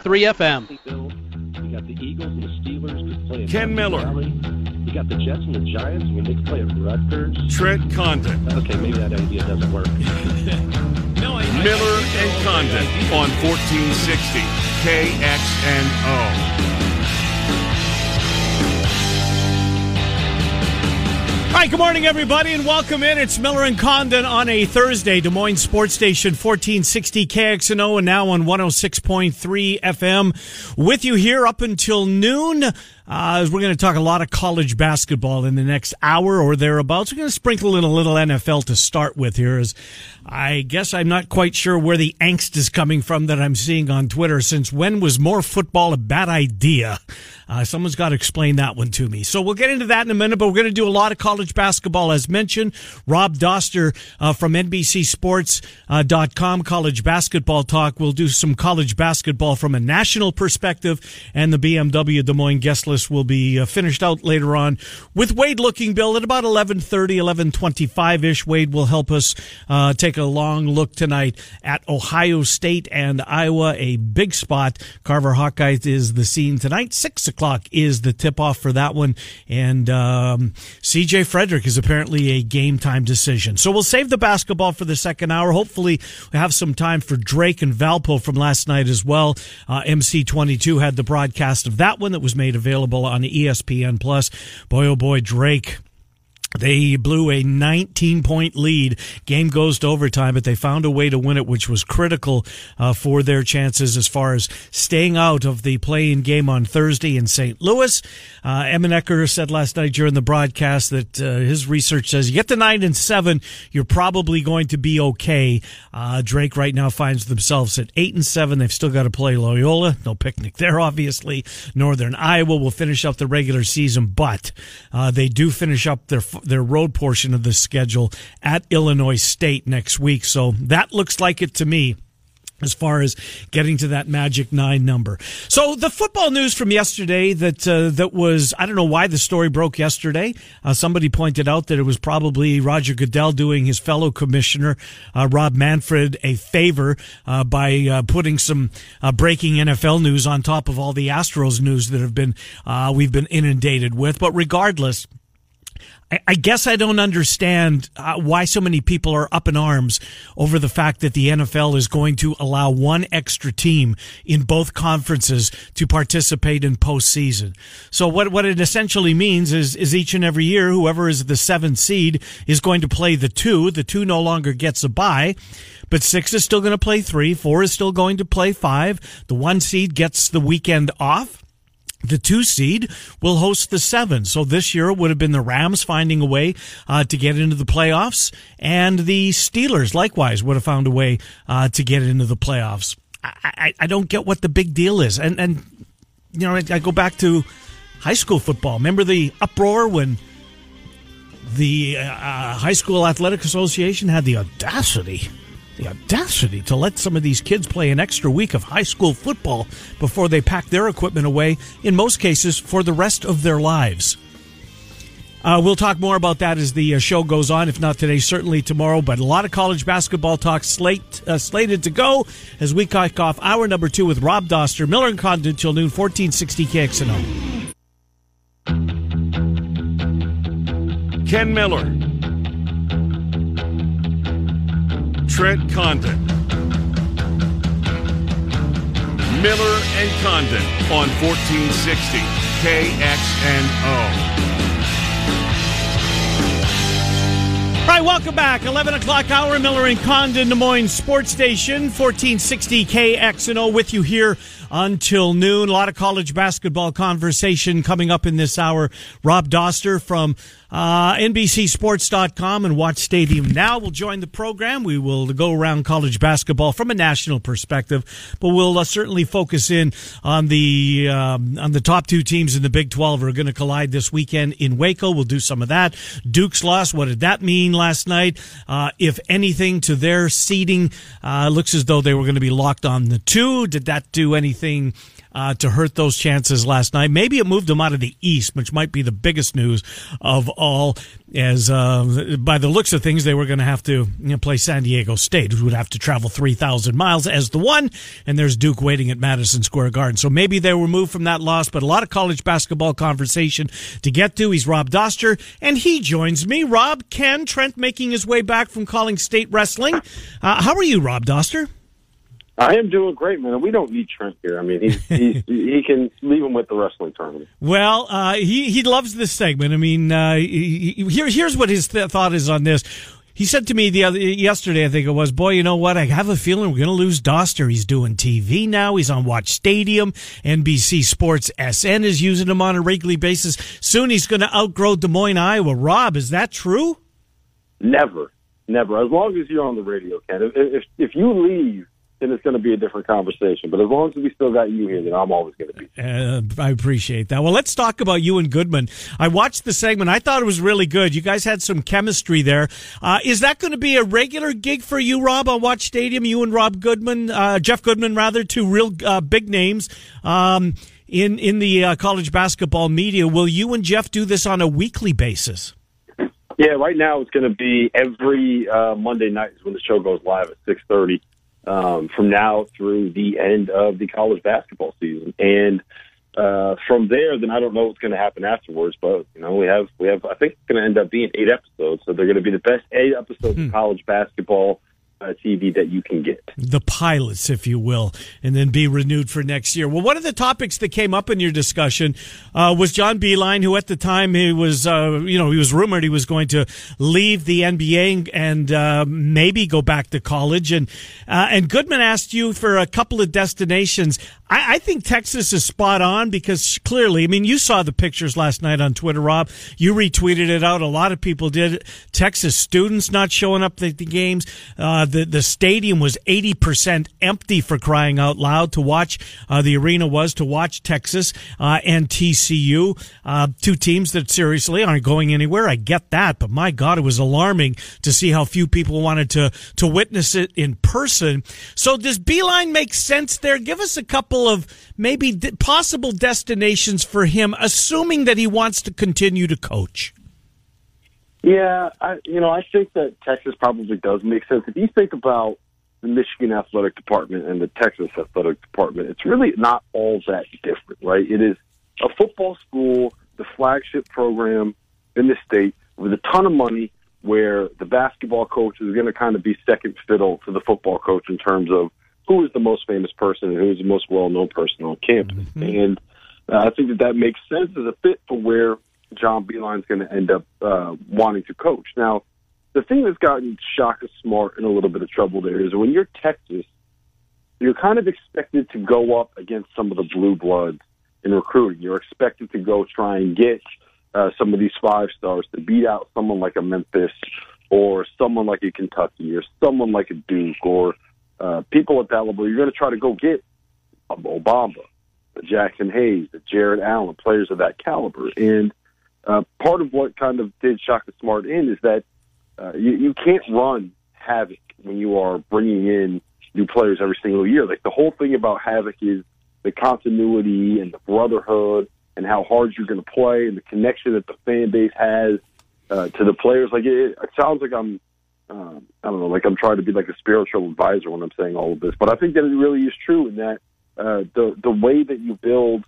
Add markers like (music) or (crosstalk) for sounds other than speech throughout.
FM. You got the Eagles and the Steelers play Ken Miller. Valley. You got the Jets and the Giants. I mean, they could play at Rutgers. Trent Condon. Okay, maybe that idea doesn't work. No, I, I- Miller I think and Condon on 1460 KXNO. Right, good morning, everybody, and welcome in. It's Miller and Condon on a Thursday, Des Moines Sports Station 1460 KXNO, and now on 106.3 FM. With you here up until noon. Uh, we're going to talk a lot of college basketball in the next hour or thereabouts. We're going to sprinkle in a little NFL to start with here. As I guess I'm not quite sure where the angst is coming from that I'm seeing on Twitter. Since when was more football a bad idea? Uh, someone's got to explain that one to me. So we'll get into that in a minute, but we're going to do a lot of college basketball as mentioned. Rob Dauster uh, from NBCSports.com, college basketball talk. We'll do some college basketball from a national perspective, and the BMW Des Moines guest list will be uh, finished out later on with Wade Lookingbill at about 11:30, 11:25 ish. Wade will help us uh, take a long look tonight at Ohio State and Iowa, a big spot. Carver Hawkeyes is the scene tonight. Six o'clock is the tip off for that one, and um, CJ Frederick is apparently a game time decision. So we'll save the basketball for the second hour. Hopefully, we have some time for Drake and Valpo from last night as well. Uh, MC22 had the broadcast of that one that was made available on ESPN Plus. Boy, oh boy, Drake. They blew a 19 point lead. Game goes to overtime, but they found a way to win it, which was critical uh, for their chances as far as staying out of the play in game on Thursday in St. Louis. Uh, Emenecker said last night during the broadcast that uh, his research says you get to nine and seven, you're probably going to be okay. Uh, Drake right now finds themselves at eight and seven. They've still got to play Loyola. No picnic there, (laughs) obviously. Northern Iowa will finish up the regular season, but uh, they do finish up their their road portion of the schedule at Illinois State next week. So that looks like it to me as far as getting to that magic nine number. So the football news from yesterday that uh, that was I don't know why the story broke yesterday. Uh, somebody pointed out that it was probably Roger Goodell doing his fellow commissioner uh, Rob Manfred a favor uh, by uh, putting some uh, breaking NFL news on top of all the Astros news that have been we've been inundated with. But regardless. I- guess I don't understand uh, why so many people are up in arms over the fact that the NFL is going to allow one extra team in both conferences to participate in postseason. So what what it essentially means is is each and every year whoever is the seventh seed is going to play the two. The two no longer gets a bye. But six is still going to play three. Four is still going to play five. The one seed gets the weekend off. The two seed will host the seven. So this year it would have been the Rams finding a way uh, to get into the playoffs, and the Steelers likewise would have found a way uh, to get into the playoffs. I, I, I don't get what the big deal is, and and you know I, I go back to high school football. Remember the uproar when the uh, high school athletic association had the audacity the audacity to let some of these kids play an extra week of high school football before they pack their equipment away, in most cases, for the rest of their lives. Uh, we'll talk more about that as the uh, show goes on. If not today, certainly tomorrow. But a lot of college basketball talk slate, uh, slated to go as we kick off hour number two with Rob Dauster, Miller and Condon till noon, 1460 KXNO. Ken Miller. Trent Condon. Miller and Condon on 1460 KXNO. All right, welcome back. 11 o'clock hour, Miller and Condon, Des Moines Sports Station, 1460 KXNO with you here until noon. A lot of college basketball conversation coming up in this hour. Rob Dauster from uh, NBCSports.com and Watch Stadium Now will join the program. We will go around college basketball from a national perspective, but we'll uh, certainly focus in on the um, on the top two teams in the Big 12 who are going to collide this weekend in Waco. We'll do some of that. Duke's loss. What did that mean last night? Uh, if anything, to their seeding, uh, looks as though they were going to be locked on the two. Did that do anything? Uh, to hurt those chances last night. Maybe it moved them out of the East, which might be the biggest news of all. As uh, by the looks of things, they were going to have to you know, play San Diego State, who would have to travel three thousand miles as the one, and there's Duke waiting at Madison Square Garden. So maybe they were moved from that loss, but a lot of college basketball conversation to get to. He's Rob Dauster, and he joins me. Rob, Ken, Trent making his way back from calling state wrestling. Uh, how are you, Rob Dauster? I am doing great, man. We don't need Trent here. I mean, he's (laughs) he can leave him with the wrestling tournament. Well, uh, he he loves this segment. I mean, uh, he, he, here here's what his th- thought is on this. He said to me the other yesterday, I think it was, "Boy, you know what? I have a feeling we're going to lose Dauster. He's doing TV now. He's on Watch Stadium. NBC Sports SN is using him on a regular basis. Soon he's going to outgrow Des Moines, Iowa. Rob, is that true? Never, never. As long as you're on the radio, Ken. If if, if you leave then it's going to be a different conversation. But as long as we still got you here, then I'm always going to be. Uh, I appreciate that. Well, let's talk about you and Goodman. I watched the segment. I thought it was really good. You guys had some chemistry there. Uh, is that going to be a regular gig for you, Rob, on Watch Stadium? You and Rob Goodman, uh, Jeff Goodman, rather, two real uh, big names. Um, in in the uh, college basketball media, will you and Jeff do this on a weekly basis? Yeah, right now it's going to be every uh, Monday night is when the show goes live at six thirty um, from now through the end of the college basketball season. And uh, from there, then I don't know what's going to happen afterwards. But you know, we have we have I think it's going to end up being eight episodes. So they're going to be the best eight episodes hmm. of college basketball uh, TV that you can get. The pilots, if you will, and then be renewed for next year. Well, one of the topics that came up in your discussion uh, was John Beilein, who at the time he was, uh, you know, he was rumored he was going to leave the NBA and uh, maybe go back to college. And uh, and Goodman asked you for a couple of destinations. I, I, think Texas is spot on because clearly, I mean, you saw the pictures last night on Twitter, Rob. You retweeted it out. A lot of people did. Texas students not showing up at the games. Uh, the the stadium was eighty percent empty for crying out loud to watch. Uh, the arena was to watch Texas uh, and TCU, uh, two teams that seriously aren't going anywhere. I get that, but my God, it was alarming to see how few people wanted to to witness it in person. So does Beilein make sense there? Give us a couple of maybe possible destinations for him, assuming that he wants to continue to coach. Yeah, I, you know, I think that Texas probably does make sense. If you think about the Michigan athletic department and the Texas athletic department, it's really not all that different, right? It is a football school, the flagship program in the state with a ton of money where the basketball coach is going to kind of be second fiddle to the football coach in terms of who is the most famous person and who is the most well-known person on campus. Mm-hmm. And uh, I think that that makes sense as a fit for where John Beilein's going to end up uh, wanting to coach. Now, the thing that's gotten Shaka Smart in a little bit of trouble there is when you're Texas, you're kind of expected to go up against some of the blue bloods in recruiting. You're expected to go try and get uh, some of these five stars to beat out someone like a Memphis or someone like a Kentucky or someone like a Duke or uh, people at that level. You're going to try to go get a Mo Bamba, a Jaxson Hayes, a Jarrett Allen, players of that caliber. And uh, part of what kind of did Shaka Smart in is that uh, you, you can't run havoc when you are bringing in new players every single year. Like the whole thing about havoc is the continuity and the brotherhood and how hard you're going to play and the connection that the fan base has uh, to the players. Like it, it sounds like I'm, um, I don't know, like I'm trying to be like a spiritual advisor when I'm saying all of this, but I think that it really is true in that uh, the the way that you build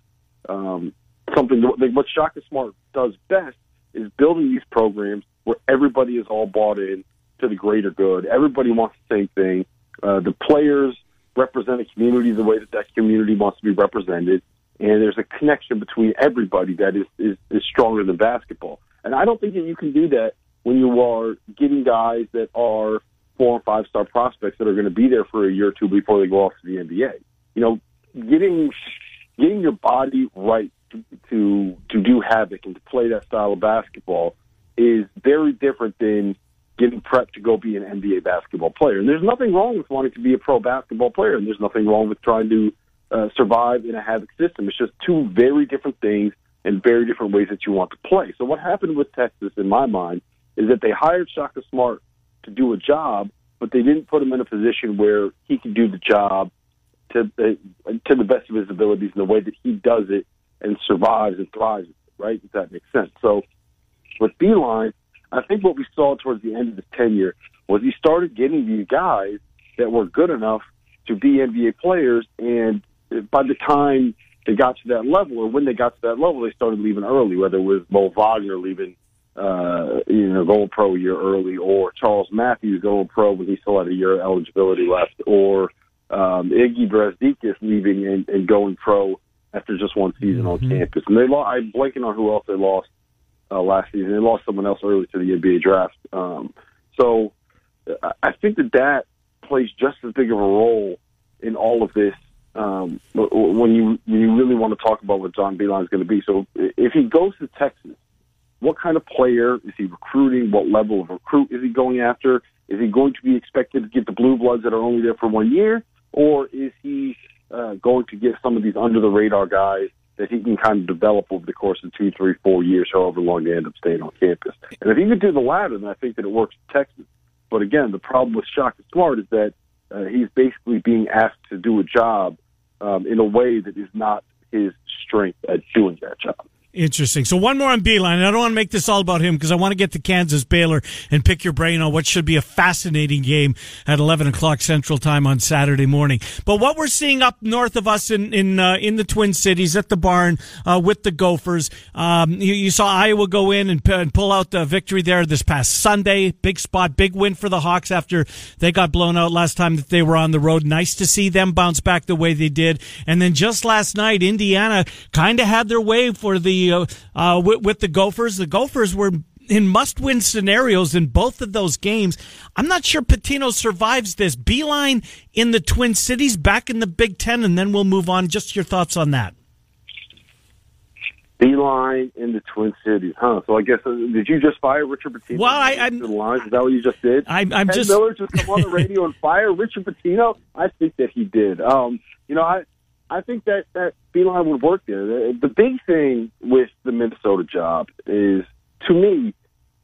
um, something what Shaka Smart does best is building these programs where everybody is all bought in to the greater good. Everybody wants the same thing. Uh, the players represent a community the way that that community wants to be represented, and there's a connection between everybody that is, is, is stronger than basketball. And I don't think that you can do that when you are getting guys that are four and five star prospects that are going to be there for a year or two before they go off to the NBA. You know, getting getting your body right to to do havoc and to play that style of basketball is very different than getting prepped to go be an NBA basketball player. And there's nothing wrong with wanting to be a pro basketball player, and there's nothing wrong with trying to uh, survive in a havoc system. It's just two very different things and very different ways that you want to play. So what happened with Texas, in my mind, is that they hired Shaka Smart to do a job, but they didn't put him in a position where he could do the job to the to the best of his abilities in the way that he does it and survives and thrives. Right? If that makes sense. So with Beilein, I think what we saw towards the end of his tenure was he started getting these guys that were good enough to be NBA players, and by the time they got to that level, or when they got to that level, they started leaving early. Whether it was Mo Wagner leaving, uh, you know, going pro a year early, or Charles Matthews going pro when he still had a year of eligibility left, or um, Iggy Brazdeikis leaving and, and going pro after just one season mm-hmm. on campus. And they lost. I'm blanking on who else they lost uh, last season. They lost someone else early to the NBA draft. Um, so I think that that plays just as big of a role in all of this um, when you when you really want to talk about what John Beilein is going to be. So if he goes to Texas, what kind of player is he recruiting? What level of recruit is he going after? Is he going to be expected to get the blue bloods that are only there for one year, or is he uh, going to get some of these under the radar guys that he can kind of develop over the course of two, three, four years, however long they end up staying on campus? And if he could do the latter, then I think that it works in Texas. But again, the problem with Shaka Smart is that uh, he's basically being asked to do a job um, in a way that is not his strength at doing that job. Interesting. So one more on Beilein. I don't want to make this all about him because I want to get to Kansas Baylor and pick your brain on what should be a fascinating game at 11 o'clock Central Time on Saturday morning. But what we're seeing up north of us in in uh, in the Twin Cities at the barn uh, with the Gophers, um, you, you, saw Iowa go in and, and, pull out the victory there this past Sunday. Big spot, big win for the Hawks after they got blown out last time that they were on the road. Nice to see them bounce back the way they did. And then just last night, Indiana kind of had their way for the uh, uh, with, with the Gophers. The Gophers were in must-win scenarios in both of those games. I'm not sure Pitino survives this. Beilein in the Twin Cities, back in the Big Ten, and then we'll move on. Just your thoughts on that. Beilein in the Twin Cities, huh? So I guess uh, did you just fire Richard Pitino? Well, I, I'm, the lines. Is that what you just did? I, I'm Ted just Miller just come on the radio and fire Richard Pitino. I think that he did. Um, you know, I I think that that Beilein would work there. The, big thing with the Minnesota job is, to me,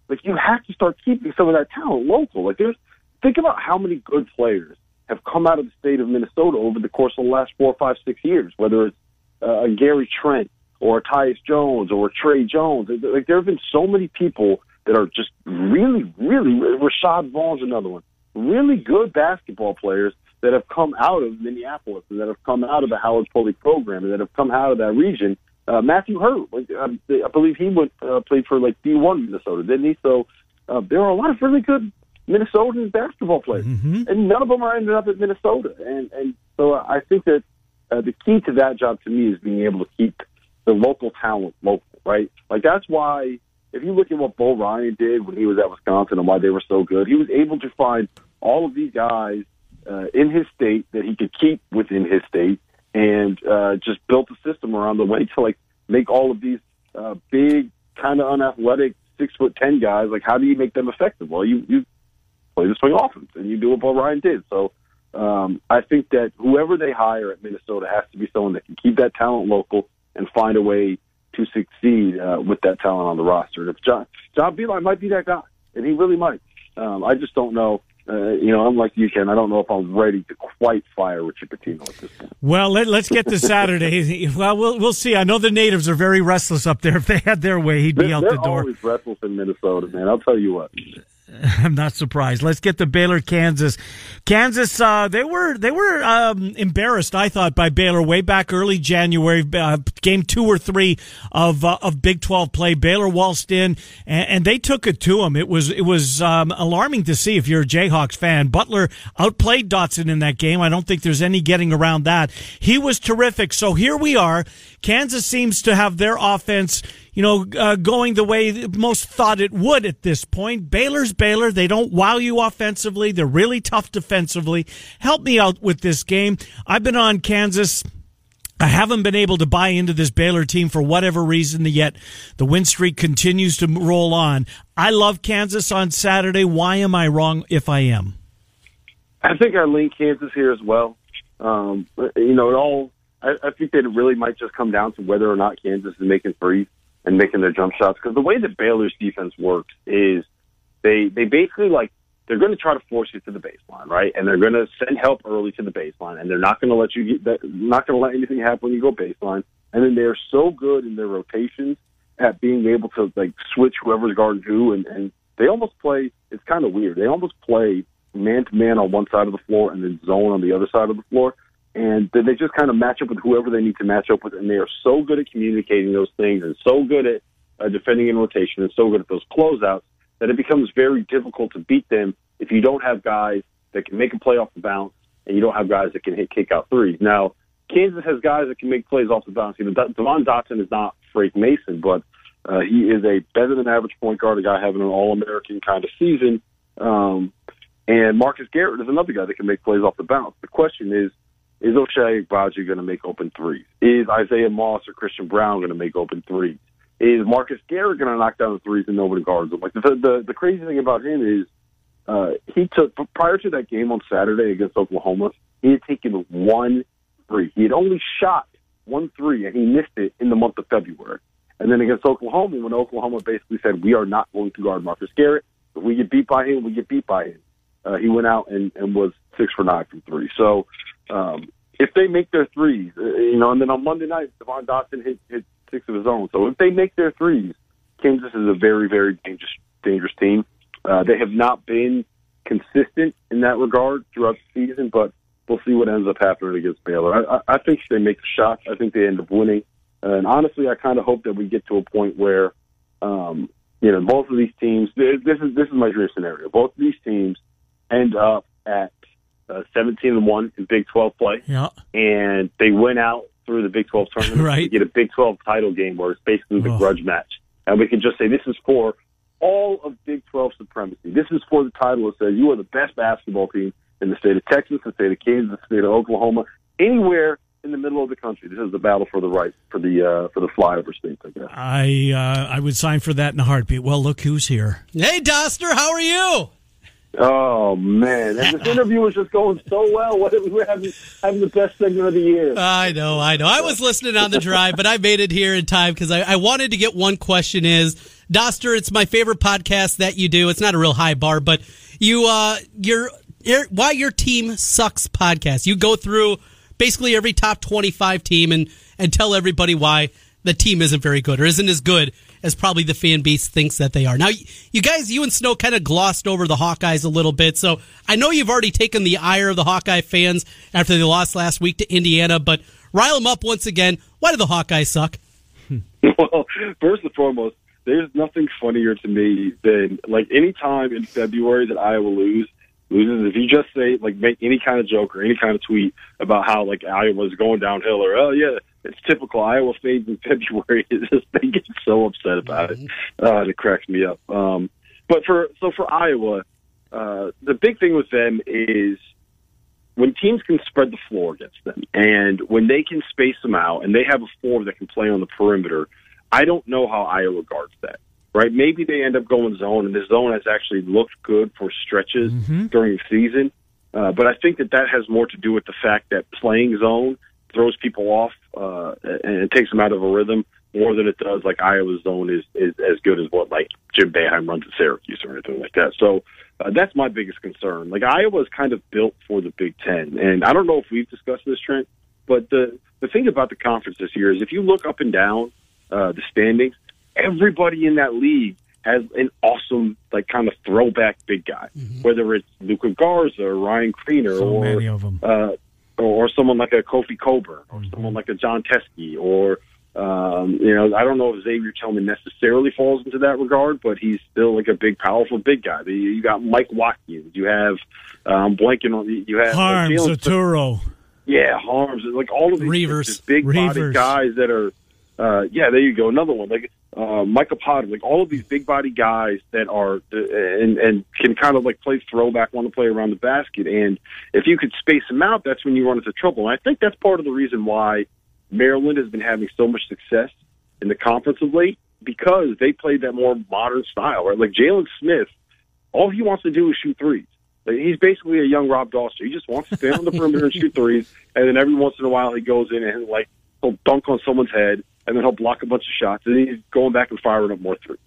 like you have to start keeping some of that talent local. Like there's, think about how many good players have come out of the state of Minnesota over the course of the last four, five, six years. Whether it's uh, Gary Trent or Tyus Jones or Tre Jones, like there have been so many people that are just really, really. Rashad Vaughn's another one. Really good basketball players that have come out of Minneapolis and that have come out of the Howard Pulley program and that have come out of that region. Uh, Matthew Hurt, um, I believe he went uh, played for like D1 Minnesota, didn't he? So uh, there are a lot of really good Minnesotan basketball players, mm-hmm. and none of them are ended up at Minnesota. And and so I think that uh, the key to that job to me is being able to keep the local talent local, right? Like that's why if you look at what Bo Ryan did when he was at Wisconsin and why they were so good, he was able to find all of these guys uh, in his state that he could keep within his state, and uh, just built a system around the way to like make all of these uh, big, kind of unathletic six foot ten guys. Like, how do you make them effective? Well, you you play the swing offense, and you do what Paul Ryan did. So. Um, I think that whoever they hire at Minnesota has to be someone that can keep that talent local and find a way to succeed uh, with that talent on the roster. And if John John Beilein might be that guy, and he really might. Um, I just don't know uh, you know, unlike you, Ken, I don't know if I'm ready to quite fire Richard Pitino at this point. Well, let, us get to Saturday. (laughs) well, we'll we'll see. I know the natives are very restless up there. If they had their way, he'd be they're, out the door. They're always restless in Minnesota, man. I'll tell you what. (laughs) I'm not surprised. Let's get to Baylor, Kansas. Kansas, uh, they were they were um, embarrassed, I thought, by Baylor way back early January, uh, game two or three of uh, of Big 12 play. Baylor waltzed in and, and, they took it to them. It was it was um, alarming to see if you're a Jayhawks fan. Butler outplayed Dotson in that game. I don't think there's any getting around that. He was terrific. So here we are. Kansas seems to have their offense you know, uh, going the way most thought it would at this point. Baylor's Baylor. They don't wow you offensively. They're really tough defensively. Help me out with this game. I've been on Kansas. I haven't been able to buy into this Baylor team for whatever reason, yet the win streak continues to roll on. I love Kansas on Saturday. Why am I wrong if I am? I think I lean Kansas here as well. Um, you know, it all, I, I think that it really might just come down to whether or not Kansas is making threes and making their jump shots. Because the way that Baylor's defense works is they they basically like they're going to try to force you to the baseline, right? And they're going to send help early to the baseline, and they're not going to let you get that, not going to let anything happen when you go baseline. And then they're so good in their rotations at being able to like switch whoever's guarding who, and, and they almost play. It's kind of weird. They almost play man to man on one side of the floor and then zone on the other side of the floor. And they just kind of match up with whoever they need to match up with, and they are so good at communicating those things, and so good at uh, defending in rotation, and so good at those closeouts that it becomes very difficult to beat them if you don't have guys that can make a play off the bounce, and you don't have guys that can hit kick out threes. Now, Kansas has guys that can make plays off the bounce. You know, Devon Dotson is not Frank Mason, but uh, he is a better than average point guard, a guy having an All American kind of season. Um, and Marcus Garrett is another guy that can make plays off the bounce. The question is, is Ochai Agbaji going to make open threes? Is Isaiah Moss or Christian Braun going to make open threes? Is Marcus Garrett going to knock down the threes and nobody guards him? Like the the, the crazy thing about him is uh, he took prior to that game on Saturday against Oklahoma, he had taken one three. He had only shot one three, and he missed it in the month of February. And then against Oklahoma, when Oklahoma basically said, "We are not going to guard Marcus Garrett. If we get beat by him, we get beat by him." Uh, he went out and, and was six for nine from three. So um, if they make their threes, uh, you know, and then on Monday night, Devon Dotson hit, hit six of his own. So if they make their threes, Kansas is a very, very dangerous, dangerous team. Uh, they have not been consistent in that regard throughout the season, but we'll see what ends up happening against Baylor. I, I, think they make the shots. I think they end up winning. And honestly, I kind of hope that we get to a point where, um, you know, both of these teams. This is this is my dream scenario. Both of these teams end up at uh, 17 and one in Big 12 play, Yeah. and they went out through the Big 12 tournament. (laughs) Right. We get a Big 12 title game where it's basically the Oh. grudge match, and we can just say this is for all of Big 12 supremacy. This is for the title that says you are the best basketball team in the state of Texas, the state of Kansas, the state of Oklahoma, anywhere in the middle of the country. This is the battle for the right for the uh, for the flyover states, I guess. I uh, I would sign for that in a heartbeat. Well, look who's here. Hey, Doster, how are you? Oh man, and this interview was just going so well. What we were having having the best segment of the year. I know, I know. I was listening on the drive, but I made it here in time because I, I wanted to get one question is, Dauster, it's my favorite podcast that you do. It's not a real high bar, but you, uh, your, your why your team sucks podcast. You go through basically every top 25 team and, and tell everybody why the team isn't very good or isn't as good as probably the fan base thinks that they are. Now, you guys, you and Snow kind of glossed over the Hawkeyes a little bit. So I know you've already taken the ire of the Hawkeye fans after they lost last week to Indiana, but rile them up once again. Why do the Hawkeyes suck? (laughs) well, first and foremost, there's nothing funnier to me than like any time in February that Iowa lose loses. If you just say like make any kind of joke or any kind of tweet about how like Iowa's going downhill or oh yeah, it's typical Iowa fades in (laughs) February. (laughs) It's just they get so upset about it. Uh, it cracks me up. Um, but for so for Iowa, uh, the big thing with them is when teams can spread the floor against them and when they can space them out and they have a four that can play on the perimeter, I don't know how Iowa guards that. Right? Maybe they end up going zone, and the zone has actually looked good for stretches during the season. Uh, but I think that that has more to do with the fact that playing zone throws people off uh, and it takes them out of a rhythm more than it does like Iowa's zone is, is as good as what like Jim Boeheim runs at Syracuse or anything like that. So uh, that's my biggest concern. Like Iowa is kind of built for the Big Ten, and I don't know if we've discussed this, Trent, but the the thing about the conference this year is if you look up and down uh, the standings, everybody in that league has an awesome like kind of throwback big guy, whether it's Luka Garza or Ryan Kriener So or many of them. uh, or, someone like a Kofi Cockburn, or someone like a Jon Teske, or um, you know, I don't know if Xavier Tillman necessarily falls into that regard, but he's still like a big, powerful, big guy. You got Mike Watkins, you have um, blanking on you have uh, Harms, Arturo. yeah, Harms, like all of these Reavers. big body Reavers. guys that are. Uh, yeah, there you go. Another one like uh, Potter, like all of these big body guys that are and and can kind of like play throwback, want to play around the basket, and if you could space them out, that's when you run into trouble. And I think that's part of the reason why Maryland has been having so much success in the conference of late because they played that more modern style, right? Like Jalen Smith, all he wants to do is shoot threes. Like, he's basically a young Rob Dawson. He just wants to stand on the perimeter and shoot threes, and then every once in a while he goes in and like he'll dunk on someone's head, and then he'll block a bunch of shots, and then he's going back and firing up more threes.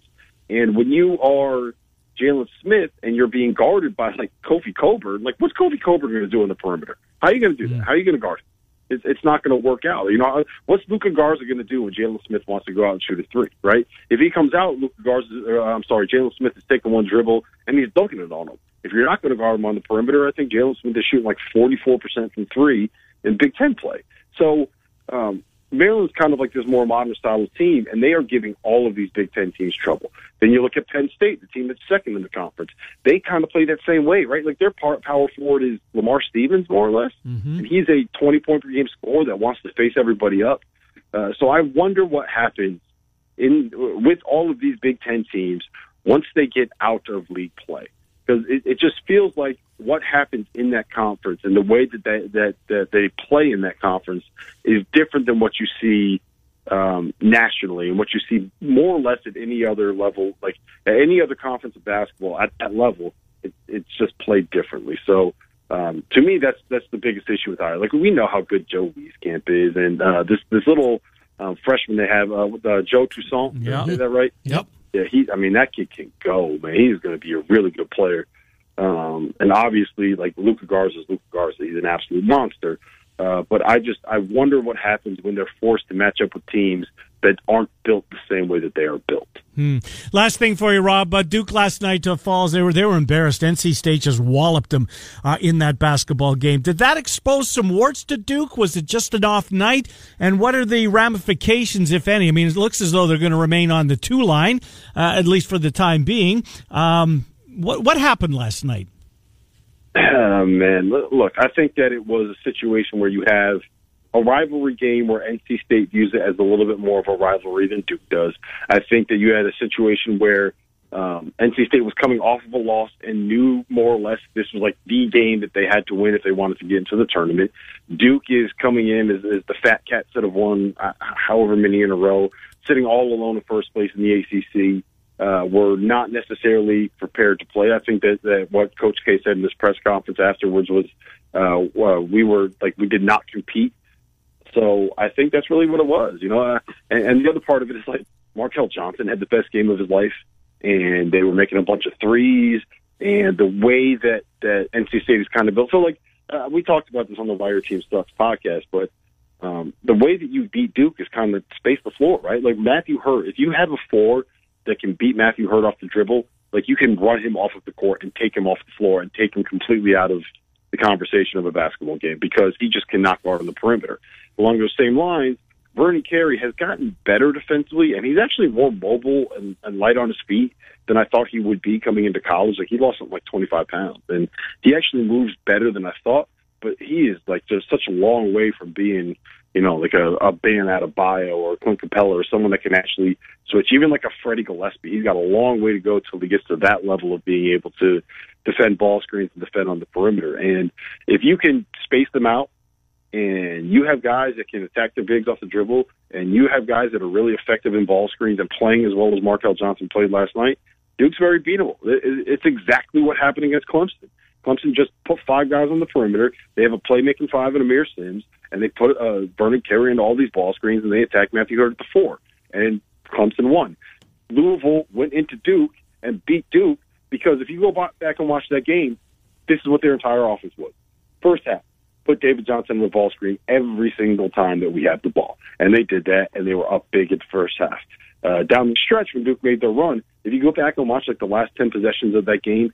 And when you are Jalen Smith and you're being guarded by like Kofi Cockburn, like what's Kofi Cockburn going to do on the perimeter? How are you going to do that? How are you going to guard him? It's, it's not going to work out. You know, what's Luka Garza going to do when Jalen Smith wants to go out and shoot a three, right? If he comes out, Luka Garza, uh, I'm sorry, Jalen Smith is taking one dribble and he's dunking it on him. If you're not going to guard him on the perimeter, I think Jalen Smith is shooting like 44% from three in Big Ten play. So, um, Maryland's kind of like this more modern style of team, and they are giving all of these Big Ten teams trouble. Then you look at Penn State, the team that's second in the conference. They kind of play that same way, right? Like their power forward is Lamar Stevens, more or less, mm-hmm. and he's a 20 point per game scorer that wants to face everybody up. Uh, so I wonder what happens in with all of these Big Ten teams once they get out of league play, because it, it just feels like what happens in that conference and the way that they, that, that they play in that conference is different than what you see um, nationally and what you see more or less at any other level, like at any other conference of basketball at that level. It, it's just played differently. So um, to me, that's that's the biggest issue with Iowa. Like we know how good Joe Wieskamp is, and uh, this this little um, freshman they have uh, uh, Joe Toussaint. Yeah, is that right? Yep. Yeah, he. I mean, that kid can go, man. He's going to be a really good player. Um, and obviously, like Luka Garza is Luka Garza. He's an absolute monster. Uh, but I just I wonder what happens when they're forced to match up with teams that aren't built the same way that they are built. Hmm. Last thing for you, Rob. Uh, Duke last night to Falls. They were they were embarrassed. NC State just walloped them uh, in that basketball game. Did that expose some warts to Duke? Was it just an off night? And what are the ramifications, if any? I mean, it looks as though they're going to remain on the two line uh, at least for the time being. Um, what what happened last night? Oh, (sighs) man, look, I think that it was a situation where you have a rivalry game where NC State views it as a little bit more of a rivalry than Duke does. I think that you had a situation where um, NC State was coming off of a loss and knew more or less this was like the game that they had to win if they wanted to get into the tournament. Duke is coming in as, as the fat cats that have won uh, however many in a row, sitting all alone in first place in the ACC uh, were not necessarily prepared to play. I think that, that what Coach K said in this press conference afterwards was uh, well, we were like we did not compete. So I think that's really what it was, you know. Uh, and, and the other part of it is like Markell Johnson had the best game of his life, and they were making a bunch of threes, and the way that that NC State is kind of built. So like uh, we talked about this on the Why Your Team Sucks podcast, but um, the way that you beat Duke is kind of space the floor, right? Like Matthew Hurt, if you have a four that can beat Matthew Hurt off the dribble, like you can run him off of the court and take him off the floor and take him completely out of the conversation of a basketball game because he just cannot guard on the perimeter. Along those same lines, Vernon Carey has gotten better defensively, and he's actually more mobile and, and light on his feet than I thought he would be coming into college. Like he lost something like 25 pounds, and he actually moves better than I thought. But he is like just such a long way from being you know, like a, a Bam Adebayo or Clint Capela or someone that can actually switch. Even like a Freddie Gillespie, he's got a long way to go till he gets to that level of being able to defend ball screens and defend on the perimeter. And if you can space them out and you have guys that can attack the bigs off the dribble and you have guys that are really effective in ball screens and playing as well as Markell Johnson played last night, Duke's very beatable. It's exactly what happened against Clemson. Clemson just put five guys on the perimeter. They have a playmaking five in Aamir Simms and they put uh, Vernon Carey into all these ball screens, and they attacked Matthew Hurt at the four, and Clemson won. Louisville went into Duke and beat Duke because if you go back and watch that game, this is what their entire offense was. First half, put David Johnson in the ball screen every single time that we had the ball, and they did that, and they were up big at the first half. Uh, down the stretch when Duke made their run, if you go back and watch like the last ten possessions of that game,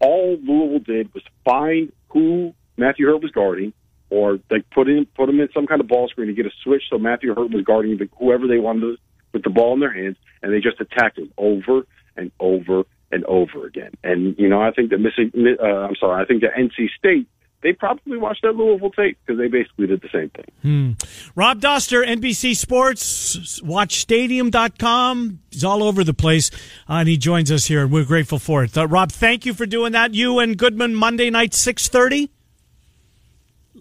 all Louisville did was find who Matthew Hurt was guarding, or they put in put them in some kind of ball screen to get a switch so Matthew Hurt was guarding whoever they wanted with the ball in their hands, and they just attacked him over and over and over again. And you know, I think that missing, uh, I'm sorry, I think that NC State they probably watched that Louisville tape because they basically did the same thing. Hmm. Rob Dauster, NBC Sports, watchstadium.com. He's all over the place, uh, and he joins us here, and we're grateful for it. Uh, Rob, thank you for doing that. You and Goodman, Monday night, 630?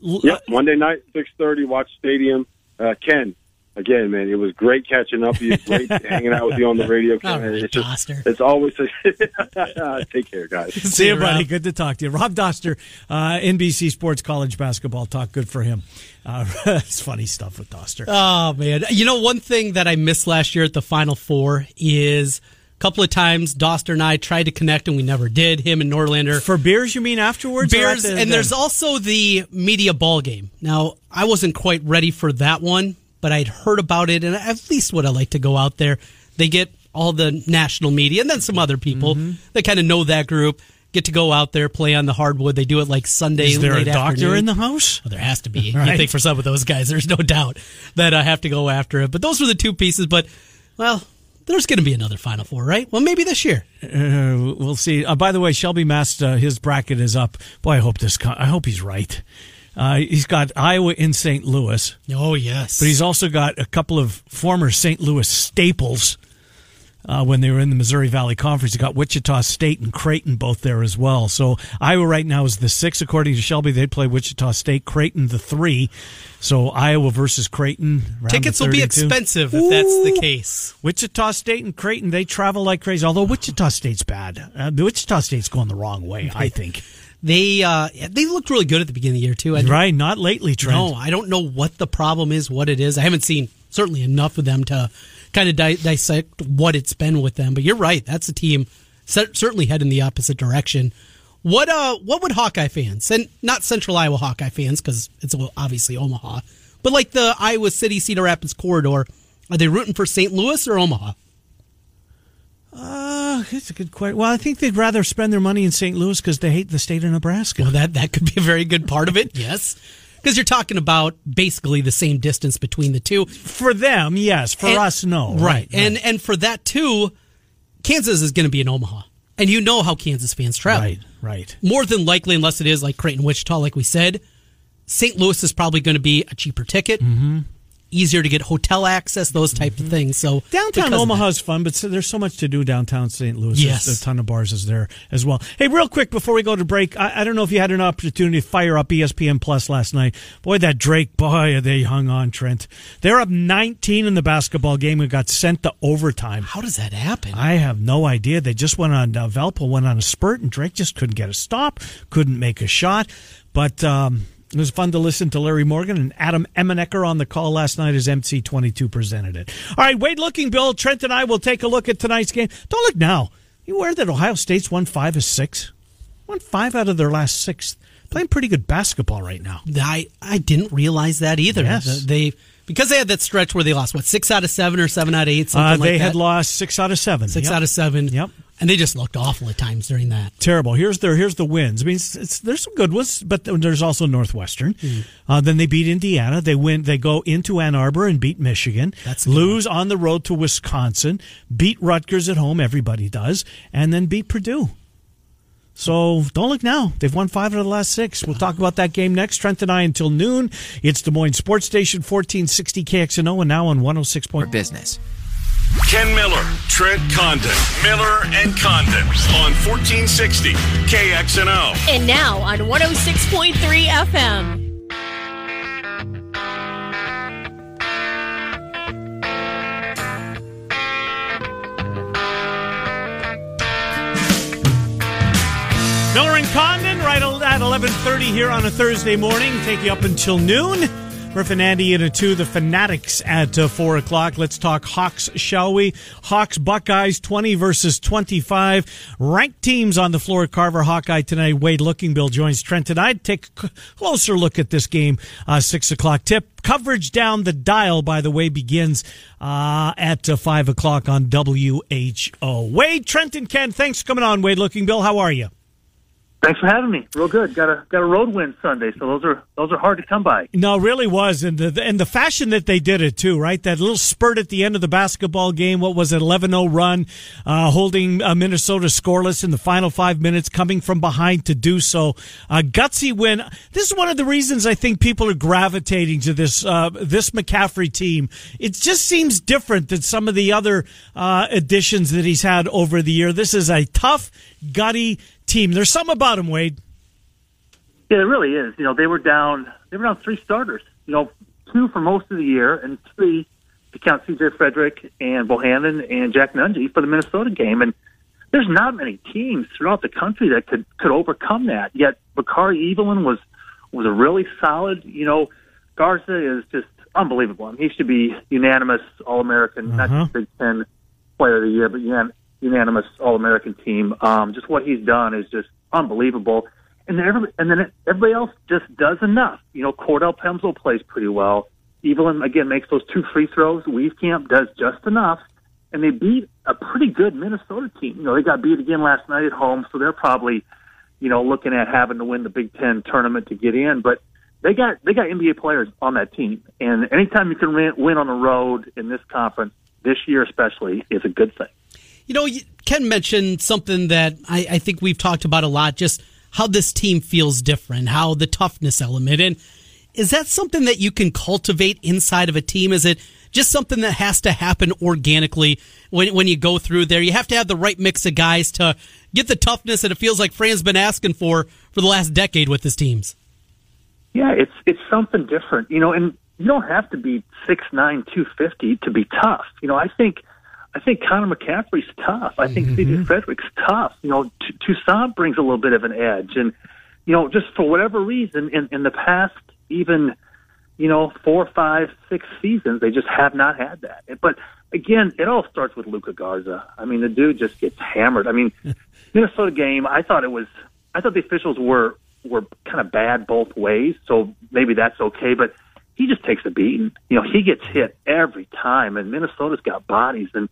Yep, Monday night, six thirty. Watch Stadium. Uh, Ken, again, man, it was great catching up. With you great (laughs) hanging out with you on the radio. Ken. Right, it's just, it's always a, (laughs) take care, guys. (laughs) See you, buddy. Good to talk to you, Rob Dauster, uh, NBC Sports College Basketball Talk. Good for him. Uh, it's funny stuff with Dauster. Oh man, you know one thing that I missed last year at the Final Four is A couple of times, Dauster and I tried to connect, and we never did. Him and Norlander For beers, you mean afterwards? beers, the and there's also the media ball game. Now, I wasn't quite ready for that one, but I'd heard about it, and at least would I like to go out there. They get all the national media, and then some other people Mm-hmm. that kind of know that group get to go out there play on the hardwood. They do it like Sunday. Is there a doctor afternoon. in the house? Well, there has to be. (laughs) Right. I think for some of those guys, there's no doubt that I have to go after it. But those were the two pieces. But well, there's going to be another Final Four, right? Well, maybe this year. Uh, we'll see. Uh, by the way, Shelby Mast, uh, his bracket is up. Boy, I hope this. Co- I hope he's right. Uh, he's got Iowa in St. Louis, Oh yes, but he's also got a couple of former St. Louis staples. Uh, when they were in the Missouri Valley Conference, You got Wichita State and Creighton both there as well. So Iowa right now is the six, according to Shelby. They'd play Wichita State, Creighton the three. So Iowa versus Creighton. tickets will be 32. expensive if that's the case. Wichita State and Creighton, they travel like crazy. Although Wichita State's bad. Uh, Wichita State's going the wrong way, I (laughs) think. They uh, they looked really good at the beginning of the year too. I Right? Not lately, Trent. No, I don't know what the problem is, what it is. I haven't seen certainly enough of them to kind of di- dissect what it's been with them. But you're right, that's a team cer- certainly heading the opposite direction. What uh, what would Hawkeye fans and not Central Iowa Hawkeye fans because it's obviously Omaha, but like the Iowa City Cedar Rapids corridor, are they rooting for St. Louis or Omaha? Uh, it's a good question. Well, I think they'd rather spend their money in St. Louis because they hate the state of Nebraska. Well, that that could be a very good part of it. (laughs) Yes, because you're talking about basically the same distance between the two. For them, yes. For And- us, no. Right. And and for that too, Kansas is going to be in Omaha, and you know how Kansas fans travel. right, right. More than likely, unless it is like Creighton, Wichita, like we said, St. Louis is probably going to be a cheaper ticket, mm-hmm. Easier to get hotel access, those type of things. So Downtown Omaha is fun, but there's so much to do downtown St. Louis. Yes. There's a ton of bars is there as well. Hey, real quick before we go to break, I, I don't know if you had an opportunity to fire up ESPN Plus last night. Boy, that Drake, boy, they hung on, Trent. They're up 19 in the basketball game and got sent to overtime. How does that happen? I have no idea. They just went on, uh, Valpo went on a spurt, and Drake just couldn't get a stop, couldn't make a shot. But um, it was fun to listen to Larry Morgan and Adam Emenecker on the call last night as MC22 presented it. All right, Wade Lookingbill, Trent and I will take a look at tonight's game. Don't look now. You aware that Ohio State's won five of six? Won five out of their last six. Playing pretty good basketball right now. I I didn't realize that either. Yes. They because they had that stretch where they lost what six out of seven or seven out of eight. Something Uh, like they had lost six out of seven. six Yep. out of seven. Yep. And they just looked awful at times during that. terrible. Here's their here's the wins. I mean, it's, it's, there's some good ones, but there's also Northwestern. Hmm. Uh, then they beat Indiana. They win. They go into Ann Arbor and beat Michigan. That's a good lose on the road to Wisconsin. Beat Rutgers at home. Everybody does, and then beat Purdue. So don't look now. They've won five out of the last six. We'll talk about that game next. Trent and I until noon. It's Des Moines Sports Station 1460 KXNO and now on 106. for business. Ken Miller, Trent Condon, Miller and Condon on 1460 KXNO. And now on 106.3 FM. Miller and Condon, right at 11.30 here on a Thursday morning. Take you up until noon. And Andy in a two, the Fanatics at uh, 4 o'clock. Let's talk Hawks, shall we? Hawks, Buckeyes, 20 versus 25. Ranked teams on the floor at Carver Hawkeye tonight. Wade Lookingbill joins Trent tonight. Take a closer look at this game, uh, 6 o'clock tip. Coverage down the dial, by the way, begins uh, at uh, 5 o'clock on WHO. Wade, Trent, and Ken, thanks for coming on, Wade Lookingbill. How are you? Thanks for having me. Real good. Got a got a road win Sunday, so those are those are hard to come by. No, really was, and the and the fashion that they did it too, right? That little spurt at the end of the basketball game. What was it, 11-0 run, uh, holding uh, Minnesota scoreless in the final five minutes, coming from behind to do so. A gutsy win. This is one of the reasons I think people are gravitating to this uh, this McCaffery team. It just seems different than some of the other uh, additions that he's had over the year. This is a tough, gutty team. There's some about him, Wade. Yeah, it really is. You know, they were down they were down three starters. You know, two for most of the year, and three to count C.J. Frederick and Bohannon and Jack Nunge for the Minnesota game. And there's not many teams throughout the country that could could overcome that. Yet Bakari Evelyn was was a really solid. You know, Garza is just unbelievable. I mean, he should be unanimous All American, not Uh-huh. just Big Ten Player of the Year, but unan- unanimous All American team. Um, just what he's done is just unbelievable. And then everybody, and then everybody else just does enough. You know, Cordell Pemsl plays pretty well. Evelyn again makes those two free throws. Wieskamp does just enough, and they beat a pretty good Minnesota team. You know, they got beat again last night at home, so they're probably, you know, looking at having to win the Big Ten tournament to get in. But they got they got NBA players on that team, and anytime you can win on the road in this conference this year, especially, is a good thing. You know, Ken mentioned something that I, I think we've talked about a lot. Just how this team feels different, how the toughness element. And is that something that you can cultivate inside of a team? Is it just something that has to happen organically when, when you go through there? You have to have the right mix of guys to get the toughness that it feels like Fran's been asking for for the last decade with his teams. Yeah, it's it's something different, you know, and you don't have to be six nine, two fifty to be tough. You know, I think I think Connor McCaffery's tough. I think mm-hmm. CJ Fredrick's tough. You know, T- Toussaint brings a little bit of an edge, and you know, just for whatever reason, in in the past, even you know, four, five, six seasons, they just have not had that. But again, it all starts with Luka Garza. I mean, the dude just gets hammered. I mean, (laughs) Minnesota game, I thought it was, I thought the officials were were kind of bad both ways, so maybe that's okay. But he just takes a beating. You know, he gets hit every time, and Minnesota's got bodies, and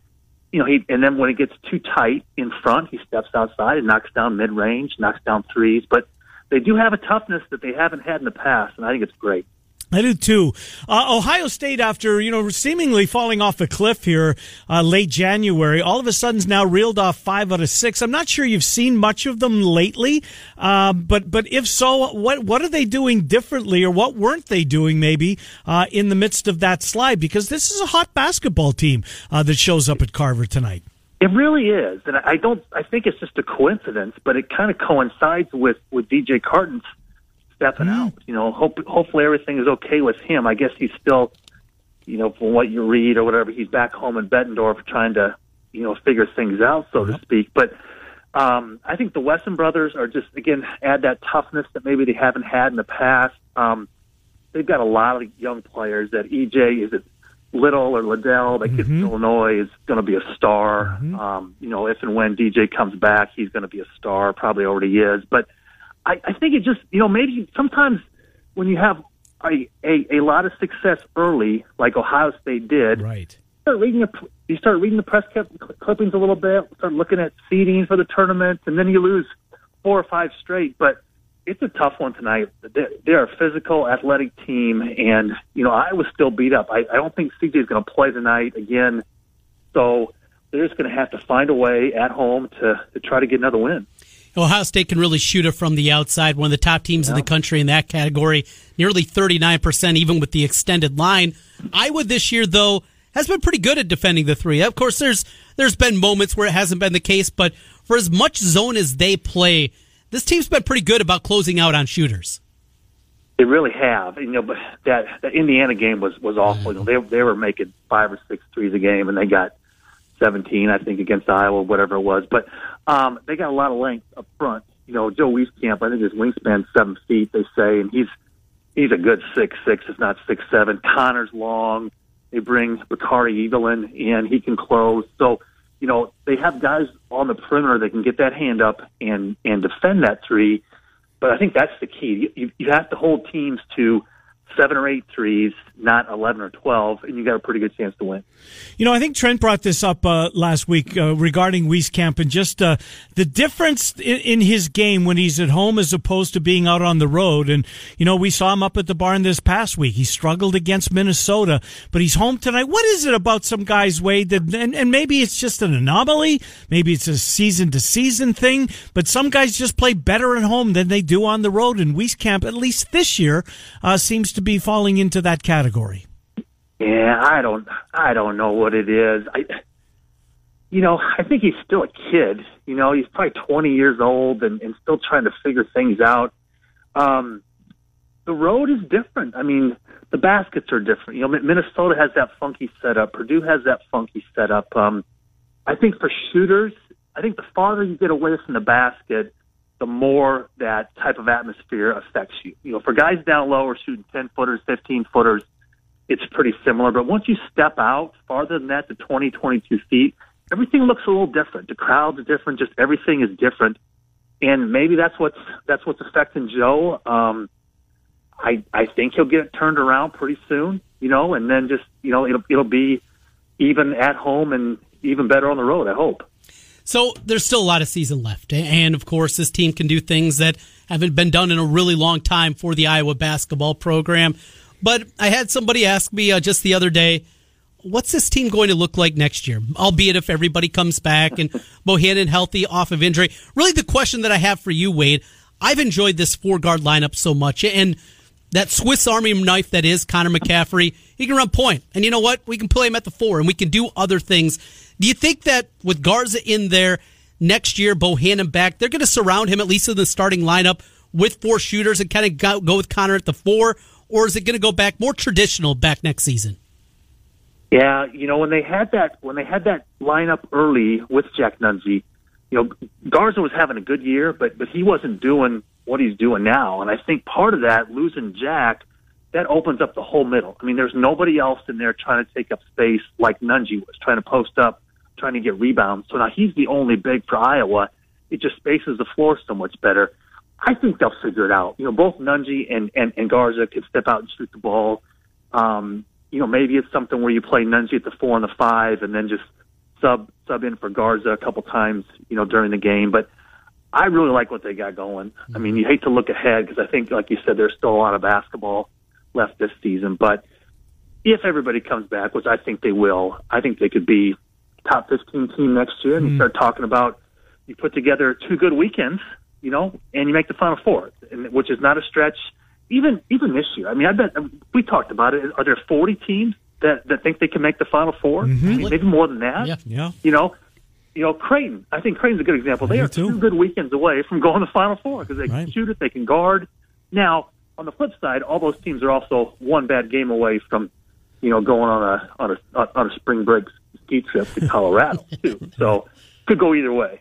you know, he and then when it gets too tight in front, he steps outside and knocks down mid range, knocks down threes. But they do have a toughness that they haven't had in the past, and I think it's great. I do too. Uh, Ohio State, after you know seemingly falling off a cliff here uh, late January, all of a sudden's now reeled off five out of six. I'm not sure you've seen much of them lately, uh, but but if so, what what are they doing differently, or what weren't they doing maybe uh, in the midst of that slide? Because this is a hot basketball team uh, that shows up at Carver tonight. It really is, and I don't. I think it's just a coincidence, but it kind of coincides with with DJ Carton's stepping mm. out. You know, hope, hopefully everything is okay with him. I guess he's still, you know, from what you read or whatever, he's back home in Bettendorf trying to, you know, figure things out, so to speak. But um, I think the Wesson brothers are just again add that toughness that maybe they haven't had in the past. Um, they've got a lot of young players. That EJ is it Little or Liddell, that kid mm-hmm. from Illinois, is going to be a star. Mm-hmm. Um, you know, if and when DJ comes back, he's going to be a star. Probably already is, but I, I think it just you know maybe sometimes when you have a, a a lot of success early, like Ohio State did, right? Start reading the, you start reading the press clippings a little bit, start looking at seeding for the tournament, and then you lose four or five straight. But it's a tough one tonight. They're, they're a physical, athletic team, and you know I was still beat up. I, I don't think CJ is going to play tonight again, so they're just going to have to find a way at home to to try to get another win. Ohio State can really shoot it from the outside. One of the top teams yeah. in the country in that category, nearly 39%, even with the extended line. Iowa this year, though, has been pretty good at defending the three. Of course, there's there's been moments where it hasn't been the case, but for as much zone as they play, this team's been pretty good about closing out on shooters. They really have, you know. But that, that Indiana game was was awful. You know, they they were making five or six threes a game, and they got 17, I think, against Iowa, whatever it was. But um, they got a lot of length up front. You know, Joe Wieskamp, I think his wingspan seven feet, they say, and he's he's a good six six, if not six seven. Connor's long. They bring Bakari Evelyn in; he can close. So, you know, they have guys on the perimeter that can get that hand up and and defend that three. But I think that's the key. You, you have to hold teams to seven or eight threes, not 11 or 12, and you got a pretty good chance to win. You know, I think Trent brought this up uh, last week uh, regarding Wieskamp and just uh, the difference in, in, his game when he's at home as opposed to being out on the road. And, you know, we saw him up at the barn this past week. He struggled against Minnesota, but he's home tonight. What is it about some guys, Wade, that, and, and maybe it's just an anomaly, maybe it's a season to season thing, but some guys just play better at home than they do on the road. And Wieskamp, at least this year, uh, seems to be falling into that category? Yeah, I don't, I don't know what it is. I, you know, I think he's still a kid. You know, he's probably 20 years old and, and still trying to figure things out. Um, the road is different. I mean, the baskets are different. You know, Minnesota has that funky setup. Purdue has that funky setup. Um, I think for shooters, I think the farther you get away from the basket, the more that type of atmosphere affects you. You know, for guys down low or shooting 10 footers, 15 footers, it's pretty similar. But once you step out farther than that to 20, 22 feet, everything looks a little different. The crowds are different. Just everything is different, and maybe that's what's that's what's affecting Joe. Um, I I think he'll get it turned around pretty soon, you know, and then just you know it'll it'll be even at home and even better on the road. I hope. So there's still a lot of season left. And of course, this team can do things that haven't been done in a really long time for the Iowa basketball program. But I had somebody ask me uh, just the other day, what's this team going to look like next year? Albeit if everybody comes back and (laughs) Bohannon healthy off of injury. Really, the question that I have for you, Wade, I've enjoyed this four guard lineup so much. And that Swiss Army knife that is Connor McCaffery, he can run point. And you know what? We can play him at the four and we can do other things. Do you think that with Garza in there next year, Bohannon back, they're going to surround him at least in the starting lineup with four shooters and kind of go, go with Connor at the four? Or is it going to go back more traditional back next season? Yeah, you know when they had that when they had that lineup early with Jack Nunge, you know Garza was having a good year, but but he wasn't doing what he's doing now, and I think part of that losing Jack that opens up the whole middle. I mean, there's nobody else in there trying to take up space like Nunge was trying to post up, trying to get rebounds. So now he's the only big for Iowa. It just spaces the floor so much better. I think they'll figure it out. You know, both Nunge and, and, and Garza can step out and shoot the ball. Um, you know, maybe it's something where you play Nunge at the four and the five and then just sub, sub in for Garza a couple times, you know, during the game. But I really like what they got going. I mean, you hate to look ahead because I think, like you said, there's still a lot of basketball left this season. But if everybody comes back, which I think they will, I think they could be top 15 team next year. And you hmm. start talking about you put together two good weekends, you know, and you make the Final Four, and, which is not a stretch. Even even this year, I mean, I bet we talked about it. Are there 40 teams that that think they can make the Final 4 I mm-hmm. mean, maybe more than that. Yeah. Yeah. You know, you know, Creighton. I think Creighton's a good example. They are too. two good weekends away from going to Final Four because they Right. can shoot it, they can guard. Now, on the flip side, all those teams are also one bad game away from, you know, going on a on a on a spring break ski trip to Colorado (laughs) too. So could go either way.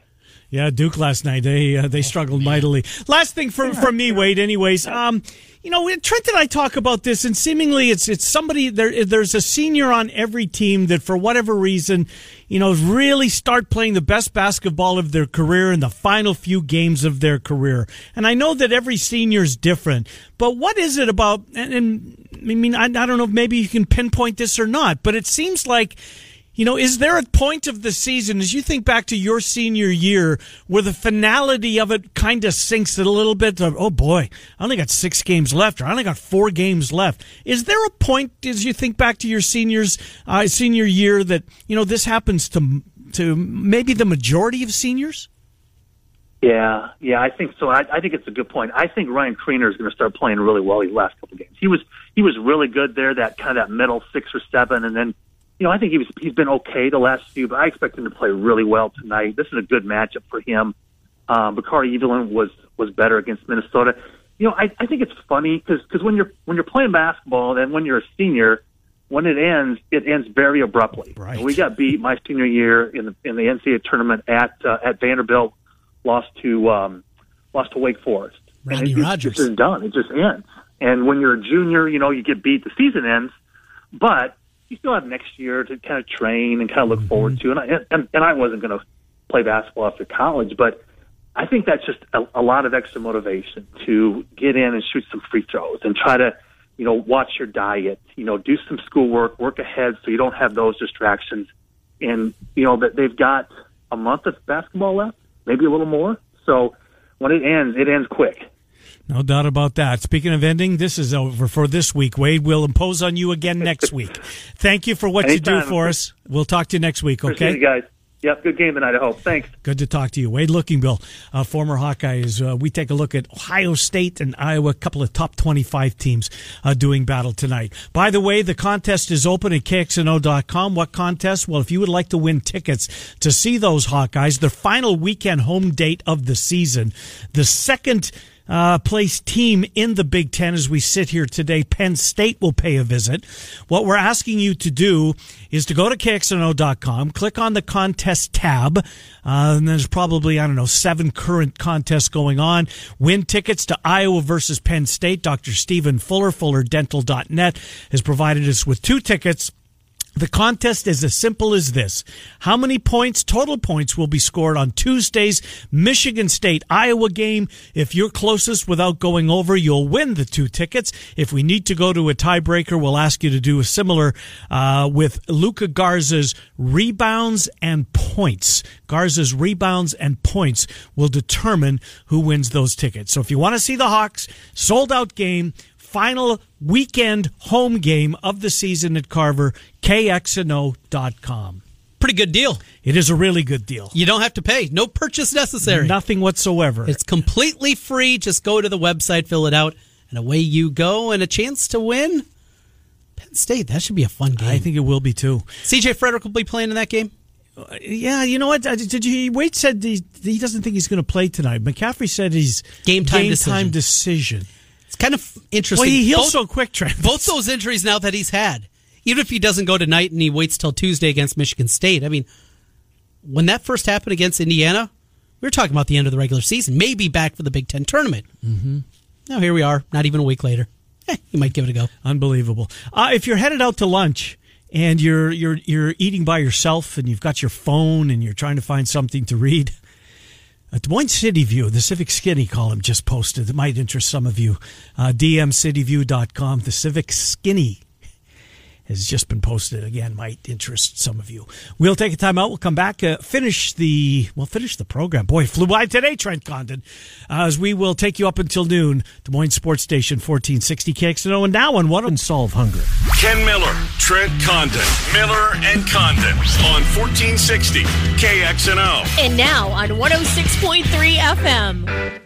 Yeah, Duke last night they uh, they struggled mightily. Last thing for from me, Wade. Anyways, um, you know, Trent and I talk about this, and seemingly it's it's somebody there. There's a senior on every team that, for whatever reason, you know, really start playing the best basketball of their career in the final few games of their career. And I know that every senior is different, but what is it about? And, and I mean, I, I don't know. if Maybe you can pinpoint this or not, but it seems like. You know, is there a point of the season, as you think back to your senior year, where the finality of it kind of sinks it a little bit? Of, oh boy, I only got six games left, or I only got four games left. Is there a point, as you think back to your seniors, uh, senior year, that you know this happens to to maybe the majority of seniors? Yeah, yeah, I think so. I, I think it's a good point. I think Ryan Kriener is going to start playing really well these last couple games. He was he was really good there, that kind of that middle six or seven, and then you know I think he was he's been okay the last few, but I expect him to play really well tonight. This is a good matchup for him. Um, Bakari Evelyn was was better against Minnesota. You know, I, I think it's funny because because when you're when you're playing basketball and when you're a senior, when it ends, it ends very abruptly. Right. We got beat my senior year in the in the NCAA tournament at uh, at Vanderbilt, lost to um, lost to Wake Forest. And it, it- Rogers. It's just done. It just ends. And when you're a junior, you know you get beat. The season ends, but you still have next year to kind of train and kind of look forward to. And I and, and I wasn't going to play basketball after college, but I think that's just a, a lot of extra motivation to get in and shoot some free throws and try to, you know, watch your diet, you know, do some schoolwork, work ahead so you don't have those distractions. And, you know, that they've got a month of basketball left, maybe a little more. So when it ends, it ends quick. No doubt about that. Speaking of ending, this is over for this week. Wade we'll impose on you again (laughs) next week. Thank you for what you do for us. We'll talk to you next week. Okay. guys. Yep, good game tonight, I hope. Thanks. Good to talk to you. Wade Lookingbill, uh, former Hawkeyes. Uh, we take a look at Ohio State and Iowa, a couple of top 25 teams uh, doing battle tonight. By the way, the contest is open at KXNO.com. What contest? Well, if you would like to win tickets to see those Hawkeyes, their final weekend home date of the season, the second uh, place team in the Big Ten as we sit here today. Penn State will pay a visit. What we're asking you to do is to go to KXNO.com, click on the contest tab, uh, and there's probably, I don't know, seven current contests going on. Win tickets to Iowa versus Penn State. Dr. Stephen Fuller, FullerDental.net, has provided us with two tickets The contest is as simple as this. How many points, total points, will be scored on Tuesday's Michigan State Iowa game? If you're closest without going over, you'll win the two tickets. If we need to go to a tiebreaker, we'll ask you to do a similar uh, with Luka Garza's rebounds and points. Garza's rebounds and points will determine who wins those tickets. So if you want to see the Hawks, sold out game, final weekend home game of the season at Carver, kxno.com. Pretty good deal. It is a really good deal. You don't have to pay. No purchase necessary. Nothing whatsoever. It's completely free. Just go to the website, fill it out, and away you go. And a chance to win. Penn State. That should be a fun game. I think it will be too. CJ Fredrick will be playing in that game. Yeah, you know what? Uh, Did you? Wade said he, he doesn't think he's going to play tonight. McCaffery said he's Game time game decision. time decision. It's kind of interesting. Well, he heals both, so quick, Trent. both those injuries now that he's had, even if he doesn't go tonight and he waits till Tuesday against Michigan State. I mean, when that first happened against Indiana, we were talking about the end of the regular season, maybe back for the Big Ten tournament. Mm-hmm. Now here we are, not even a week later. Eh, you might give it a go. Unbelievable. Uh, if you're headed out to lunch and you're you're you're eating by yourself and you've got your phone and you're trying to find something to read, a Des Moines City View, the Civic Skinny column just posted. It might interest some of you. Uh, DMCityView.com. The Civic Skinny has just been posted again. Might interest some of you. We'll take a time out. We'll come back. Uh, finish the well. Finish the program. Boy, flew by today, Trent Condon. Uh, as we will take you up until noon. Des Moines Sports Station, fourteen sixty KXNO, and now on one and solve hunger. Ken Miller, Trent Condon, Miller and Condon on 1460 KXNO. And now on 106.3 FM.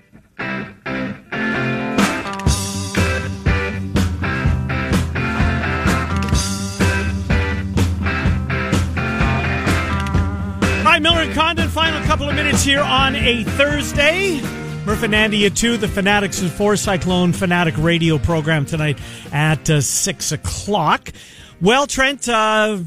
Hi, Miller and Condon. Final couple of minutes here on a Thursday. Murph and Andy at 2, the Fanatics and 4 Cyclone Fanatic radio program tonight at uh, 6 o'clock. Well, Trent, uh,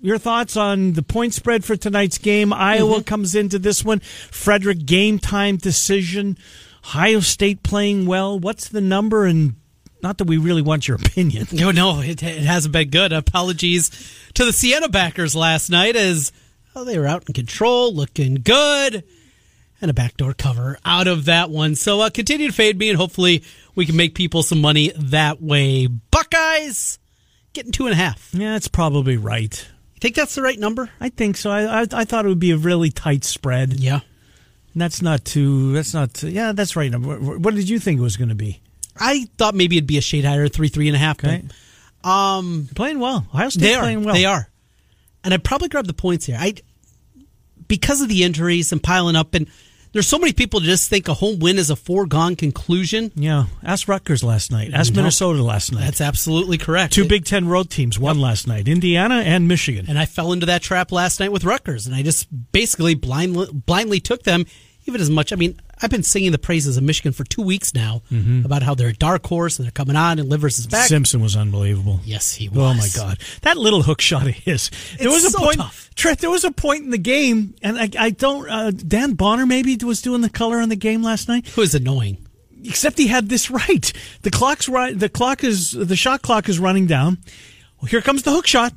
your thoughts on the point spread for tonight's game? Iowa comes into this one. Fredrick, game time decision. Ohio State playing well. What's the number? And not that we really want your opinion. (laughs) No, no, it, it hasn't been good. Apologies to the Siena backers last night as oh, they were out in control, looking good, and a backdoor cover out of that one. So uh, continue to fade me, and hopefully we can make people some money that way. Buckeyes getting two and a half. Yeah, that's probably right. You think that's the right number? I think so. I, I, I thought it would be a really tight spread. Yeah. And that's not too. That's not. Too, yeah, that's right. What what did you think it was going to be? I thought maybe it'd be a shade higher, three, three and a half. Okay. But, um, Playing well. Ohio State they are. playing well. They are. And I'd probably grab the points here. I because of the injuries and piling up, and there's so many people that just think a home win is a foregone conclusion. Yeah. Ask Rutgers last night. Ask No. Minnesota last night. That's absolutely correct. Two Big Ten road teams won last night. Indiana and Michigan. and I fell into that trap last night with Rutgers, and I just basically blindly, blindly took them. Even as much, I mean, I've been singing the praises of Michigan for two weeks now about how they're a dark horse and they're coming on and Livers is back. Simpson was unbelievable. yes, he was. Oh my God, that little hook shot of his! There It's was a so point, tough. Trent. There was a point in the game, and I, I don't. Uh, Dan Bonner maybe was doing the color on the game last night. It was annoying. except he had this right. The clock's right. The clock is the shot clock is running down. Well, here comes the hook shot.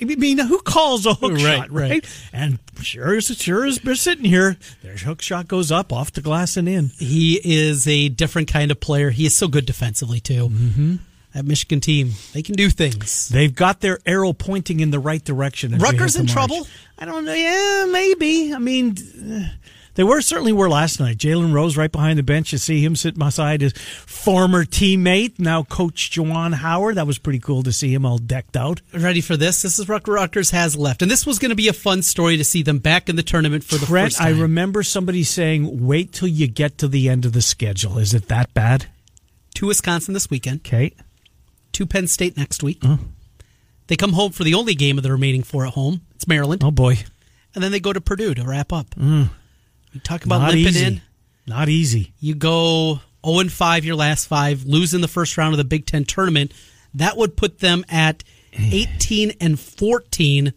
I mean, who calls a hook Right, shot, right? right. And sure as sure as we're sitting here, their hook shot goes up off the glass and in. He is a different kind of player. He is so good defensively too. Mm-hmm. That Michigan team, they can do things. They've got their arrow pointing in the right direction. Rutgers in trouble? I don't know. Yeah, maybe. I mean, uh, they were certainly were last night. Jalen Rose right behind the bench. You see him sitting beside his former teammate, now Coach Juwan Howard. That was pretty cool to see him all decked out. Ready for this? This is what Rutgers has left, and this was going to be a fun story to see them back in the tournament for the Trent, first I remember somebody saying, "Wait till you get to the end of the schedule." Is it that bad? to Wisconsin this weekend, Okay. to Penn State next week. They come home for the only game of the remaining four at home. It's Maryland, Oh boy, and then they go to Purdue to wrap up. Mm. You talk about not limping easy. in. Not easy. You go 0 and 5 your last five, lose in the first round of the Big Ten tournament. That would put them at 18 and 14.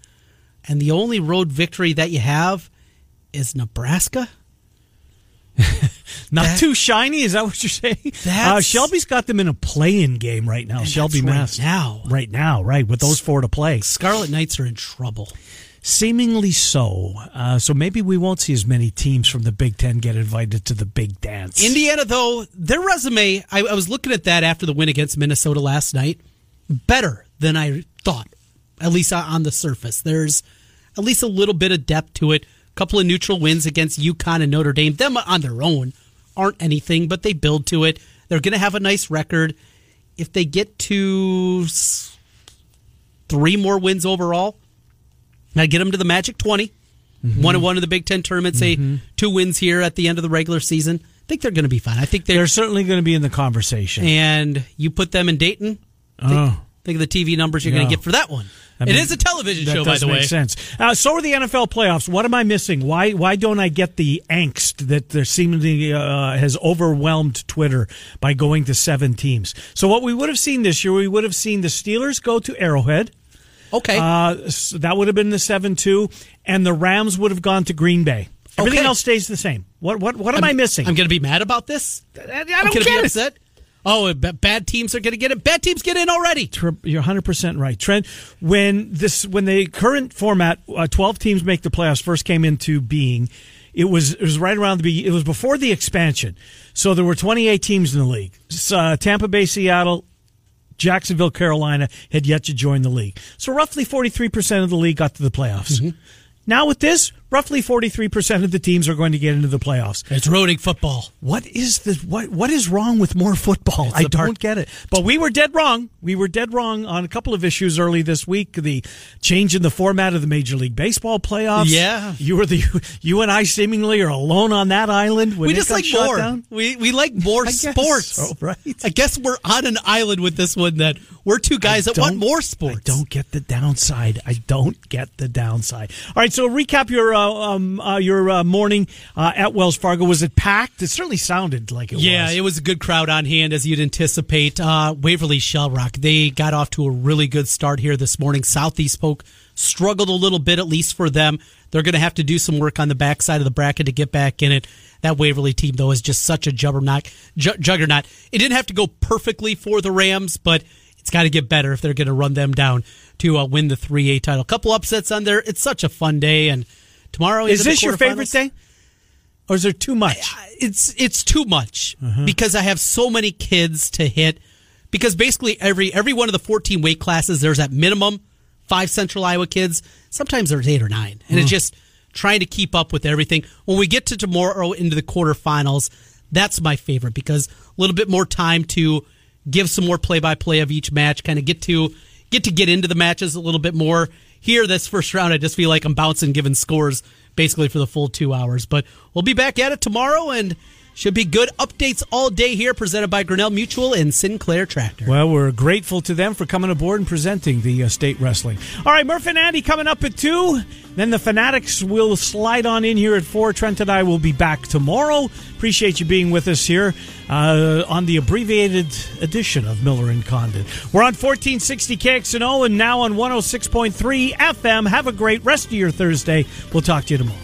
And the only road victory that you have is Nebraska. (laughs) Not That- too shiny. Is that what you're saying? Uh, Shelby's got them in a play-in game right now. Shelby that's right Mass now. right now, right with those four to play. Scarlet Knights are in trouble. Seemingly so. Uh, so maybe we won't see as many teams from the Big Ten get invited to the big dance. Indiana, though, their resume, I, I was looking at that after the win against Minnesota last night. Better than I thought, at least on the surface. There's at least a little bit of depth to it. A couple of neutral wins against UConn and Notre Dame. Them on their own aren't anything, but they build to it. They're going to have a nice record. If they get to three more wins overall, I get them to the Magic 20. One and one in the Big Ten tournament, say two wins here at the end of the regular season. I think they're going to be fine. I think they're They're certainly going to be in the conversation. and you put them in Dayton. Think, Oh. think of the TV numbers you're going to get for that one. I it mean, is a television show, by the way. sense. Uh, so are the NFL playoffs. What am I missing? Why why don't I get the angst that there seemingly uh, has overwhelmed Twitter by going to seven teams? So what we would have seen this year, we would have seen the Steelers go to Arrowhead. Okay, Uh, s- that would have been the seven two, and the Rams would have gone to Green Bay. Everything Okay. else stays the same. What what what am I missing? I'm going to be mad about this. I, I I'm don't to get be it. upset. Oh, bad teams are going to get it. Bad teams get in already. You're 100 percent right, Trent. When this, when the current format, uh, 12 teams make the playoffs, first came into being, it was it was right around the be- it was before the expansion. So there were 28 teams in the league. Uh, Tampa Bay, Seattle, Jacksonville, Carolina had yet to join the league. So roughly 43 percent of the league got to the playoffs. Mm-hmm. Now with this, roughly 43 percent of the teams are going to get into the playoffs. It's roading football. What is the what? What is wrong with more football? I don't part- get it. But we were dead wrong. We were dead wrong on a couple of issues early this week. The change in the format of the Major League Baseball playoffs. Yeah. you were the (laughs) you and I seemingly are alone on that island. When we it just got like shut more. down. We we like more (laughs) I sports. so, right? I guess we're on an island with this one. That we're two guys that want more sports. I don't get the downside. I don't get the downside. All right, so recap your uh, um, uh, your uh, morning uh, at Wells Fargo. Was it packed? It certainly sounded like it yeah, was. it was a good crowd on hand as you'd anticipate. Uh, Waverly Shell Rock, they got off to a really good start here this morning. Southeast Polk struggled a little bit, at least for them. They're going to have to do some work on the backside of the bracket to get back in it. That Waverly team, though, is just such a juggernaut. Ju- juggernaut. It didn't have to go perfectly for the Rams, but it's got to get better if they're going to run them down to uh, win the 3A title. couple upsets on there. It's such a fun day. And tomorrow Is this your favorite day? Or is there too much? it's it's too much Uh-huh. because I have so many kids to hit. Because basically every every one of the fourteen weight classes, there's at minimum five Central Iowa kids. Sometimes there's eight or nine, and it's just trying to keep up with everything. When we get to tomorrow into the quarterfinals, that's my favorite because a little bit more time to give some more play by play of each match, kind of get to get to get into the matches a little bit more. Here, this first round, I just feel like I'm bouncing, giving scores basically for the full two hours. But we'll be back at it tomorrow and should be good updates all day here, presented by Grinnell Mutual and Sinclair Tractor. Well, we're grateful to them for coming aboard and presenting the uh, state wrestling. All right, Murph and Andy coming up at 2. Then the Fanatics will slide on in here at 4. Trent and I will be back tomorrow. Appreciate you being with us here uh, on the abbreviated edition of Miller and Condon. We're on 1460 KXNO and now on 106.3 FM. Have a great rest of your Thursday. We'll talk to you tomorrow.